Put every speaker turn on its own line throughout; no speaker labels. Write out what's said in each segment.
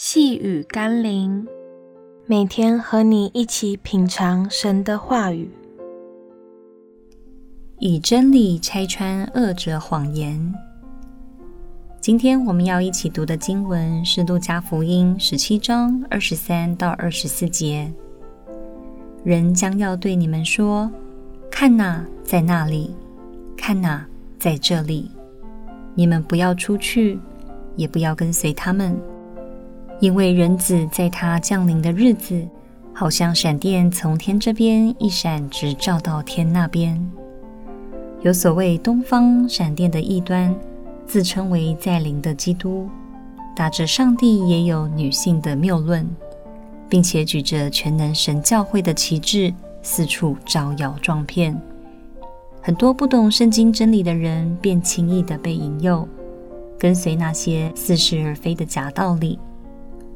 细雨甘霖，每天和你一起品尝神的话语，
以真理拆穿恶者谎言。今天我们要一起读的经文是《路加福音》十七章二十三到二十四节。人将要对你们说：“看哪，在那里；看哪，在这里。”你们不要出去，也不要跟随他们。因为人子在他降临的日子，好像闪电从天这边一闪，直照到天那边。有所谓东方闪电的异端，自称为再临的基督，打着上帝也有女性的谬论，并且举着全能神教会的旗帜，四处招摇撞骗。很多不懂圣经真理的人，便轻易地被引诱，跟随那些似是而非的假道理。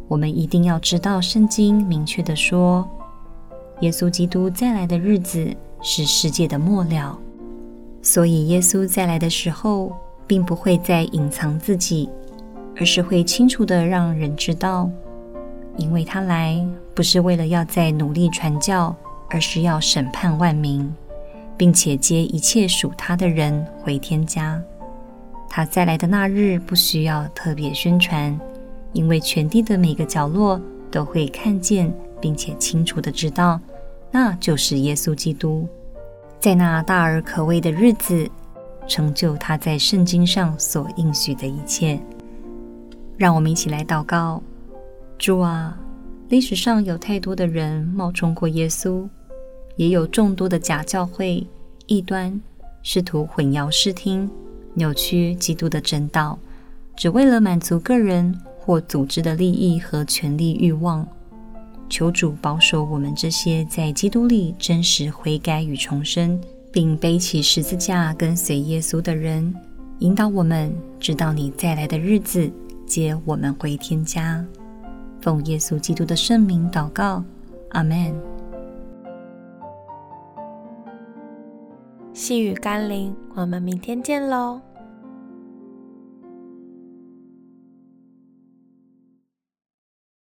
我们一定要知道，圣经明确地说，耶稣基督再来的日子是世界的末了。所以，耶稣再来的时候，并不会再隐藏自己，而是会清楚的让人知道，因为他来不是为了要再努力传教，而是要审判万民，并且接一切属他的人回天家。他再来的那日，不需要特别宣传。因为全地的每个角落都会看见，并且清楚地知道，那就是耶稣基督，在那大而可畏的日子，成就他在圣经上所应许的一切。让我们一起来祷告：主啊，历史上有太多的人冒充过耶稣，也有众多的假教会、异端，试图混淆视听，扭曲基督的真道，只为了满足个人。或组织的利益和权力欲望，求主保守我们这些在基督里真实悔改与重生，并背起十字架跟随耶稣的人，引导我们直到你再来的日子，接我们回天家。奉耶稣基督的圣名祷告，阿门。
细雨甘霖，我们明天见喽。